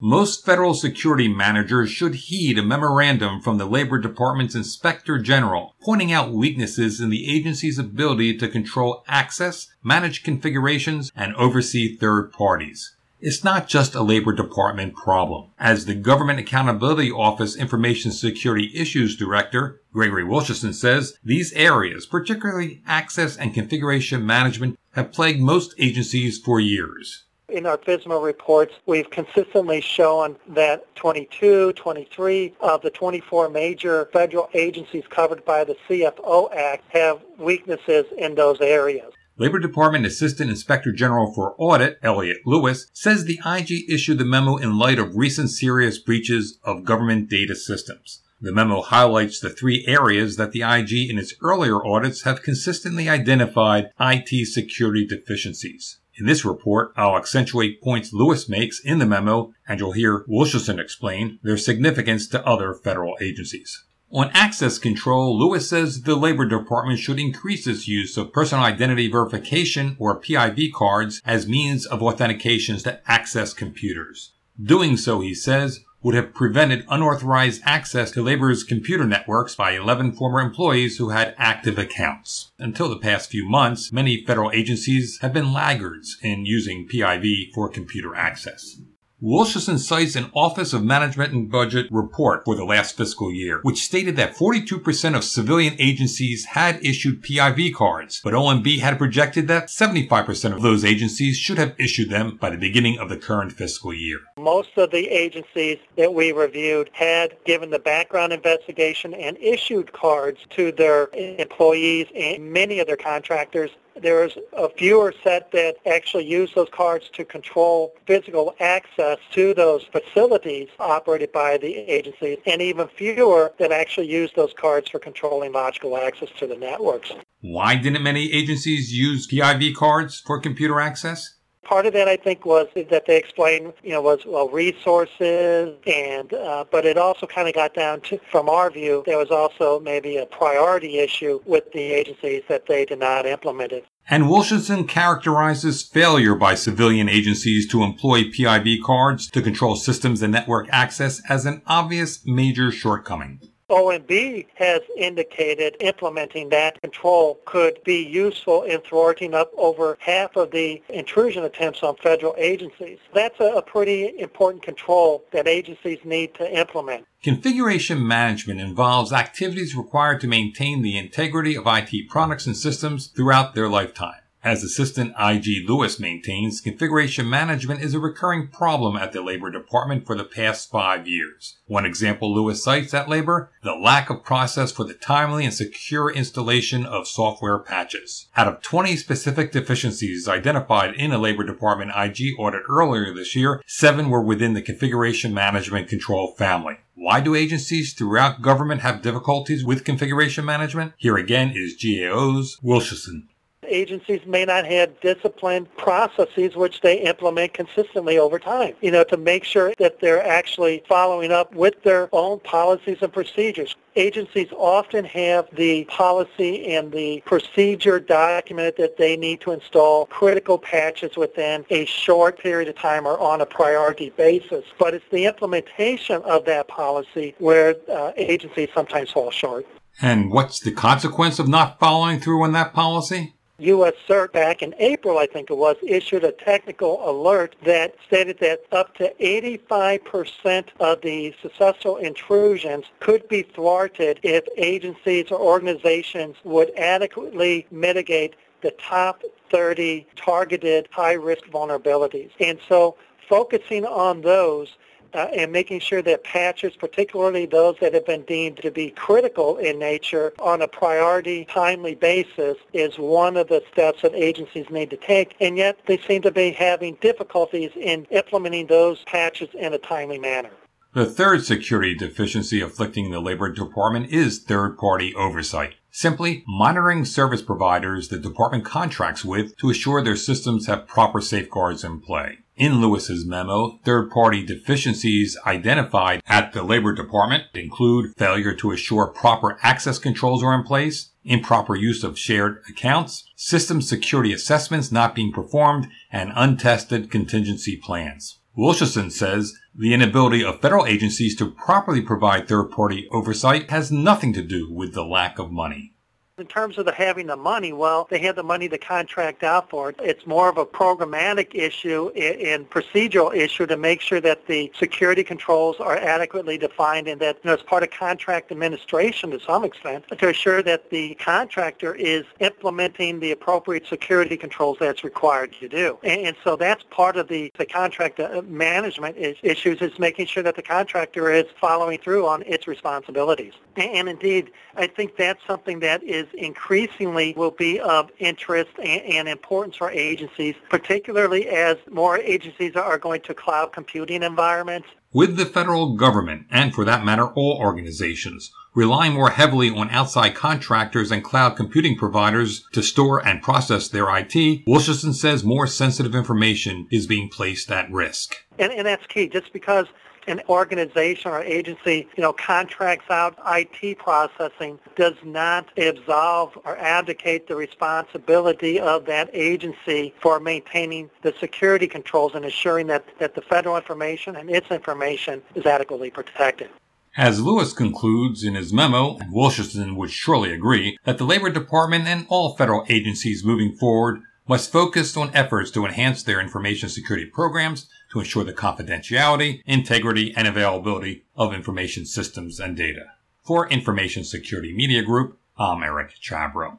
Most federal security managers should heed a memorandum from the Labor Department's Inspector General pointing out weaknesses in the agency's ability to control access, manage configurations, and oversee third parties. It's not just a Labor Department problem. As the Government Accountability Office Information Security Issues Director, Gregory Wilshusen says, these areas, particularly access and configuration management, have plagued most agencies for years. In our FISMA reports, we've consistently shown that 22, 23 of the 24 major federal agencies covered by the CFO Act have weaknesses in those areas. Labor Department Assistant Inspector General for Audit, Elliot Lewis, says the IG issued the memo in light of recent serious breaches of government data systems. The memo highlights the three areas that the IG in its earlier audits have consistently identified IT security deficiencies. In this report, I'll accentuate points Lewis makes in the memo, and you'll hear Wilshusen explain their significance to other federal agencies. On access control, Lewis says the Labor Department should increase its use of personal identity verification or PIV cards as means of authentications to access computers. Doing so, he says, would have prevented unauthorized access to Labor's computer networks by 11 former employees who had active accounts. Until the past few months, many federal agencies have been laggards in using PIV for computer access. Wilshusen cites an Office of Management and Budget report for the last fiscal year, which stated that 42% of civilian agencies had issued PIV cards, but OMB had projected that 75% of those agencies should have issued them by the beginning of the current fiscal year. Most of the agencies that we reviewed had given the background investigation and issued cards to their employees and many of their contractors there's a fewer set that actually use those cards to control physical access to those facilities operated by the agencies, and even fewer that actually use those cards for controlling logical access to the networks. Why didn't many agencies use PIV cards for computer access? Part of that, I think, was that they explained, you know, was well resources, and uh, but it also kind of got down to, from our view, there was also maybe a priority issue with the agencies that they did not implement it. And Wilshusen characterizes failure by civilian agencies to employ PIV cards to control systems and network access as an obvious major shortcoming. OMB has indicated implementing that control could be useful in thwarting up over half of the intrusion attempts on federal agencies. That's a, pretty important control that agencies need to implement. Configuration management involves activities required to maintain the integrity of IT products and systems throughout their lifetime. As Assistant IG Lewis maintains, configuration management is a recurring problem at the Labor Department for the past five years. One example Lewis cites at Labor, the lack of process for the timely and secure installation of software patches. Out of 20 specific deficiencies identified in a Labor Department IG audit earlier this year, seven were within the configuration management control family. Why do agencies throughout government have difficulties with configuration management? Here again is GAO's Wilshusen agencies may not have disciplined processes which they implement consistently over time, you know, to make sure that they're actually following up with their own policies and procedures. Agencies often have the policy and the procedure documented that they need to install critical patches within a short period of time or on a priority basis. But it's the implementation of that policy where uh, agencies sometimes fall short. And what's the consequence of not following through on that policy? U.S. CERT back in April, I think it was, issued a technical alert that stated that up to 85% of the successful intrusions could be thwarted if agencies or organizations would adequately mitigate the top 30 targeted high-risk vulnerabilities. And so focusing on those uh, and making sure that patches, particularly those that have been deemed to be critical in nature on a priority, timely basis is one of the steps that agencies need to take. And yet they seem to be having difficulties in implementing those patches in a timely manner. The third security deficiency afflicting the Labor Department is third-party oversight. Simply monitoring service providers the department contracts with to assure their systems have proper safeguards in play. In Lewis's memo, third-party deficiencies identified at the Labor Department include failure to assure proper access controls are in place, improper use of shared accounts, system security assessments not being performed, and untested contingency plans. Wilshusen says the inability of federal agencies to properly provide third party oversight has nothing to do with the lack of money. In terms of the having the money, well, they have the money to contract out for it. It's more of a programmatic issue and procedural issue to make sure that the security controls are adequately defined and that, you know, as part of contract administration to some extent, to assure that the contractor is implementing the appropriate security controls that's required to do. And, so that's part of the, the contract uh, management is, issues is making sure that the contractor is following through on its responsibilities. And indeed, I think that's something that is is increasingly will be of interest and, and importance for agencies, particularly as more agencies are going to cloud computing environments. With the federal government, and for that matter all organizations, relying more heavily on outside contractors and cloud computing providers to store and process their IT, Wilshusen says more sensitive information is being placed at risk. And, and that's key. Just because an organization or agency, you know, contracts out IT processing does not absolve or abdicate the responsibility of that agency for maintaining the security controls and assuring that, that the federal information and its information is adequately protected. As Lewis concludes in his memo, and Wilshusen would surely agree, that the Labor Department and all federal agencies moving forward must focus on efforts to enhance their information security programs to ensure the confidentiality, integrity, and availability of information systems and data. For Information Security Media Group, I'm Eric Chabrow.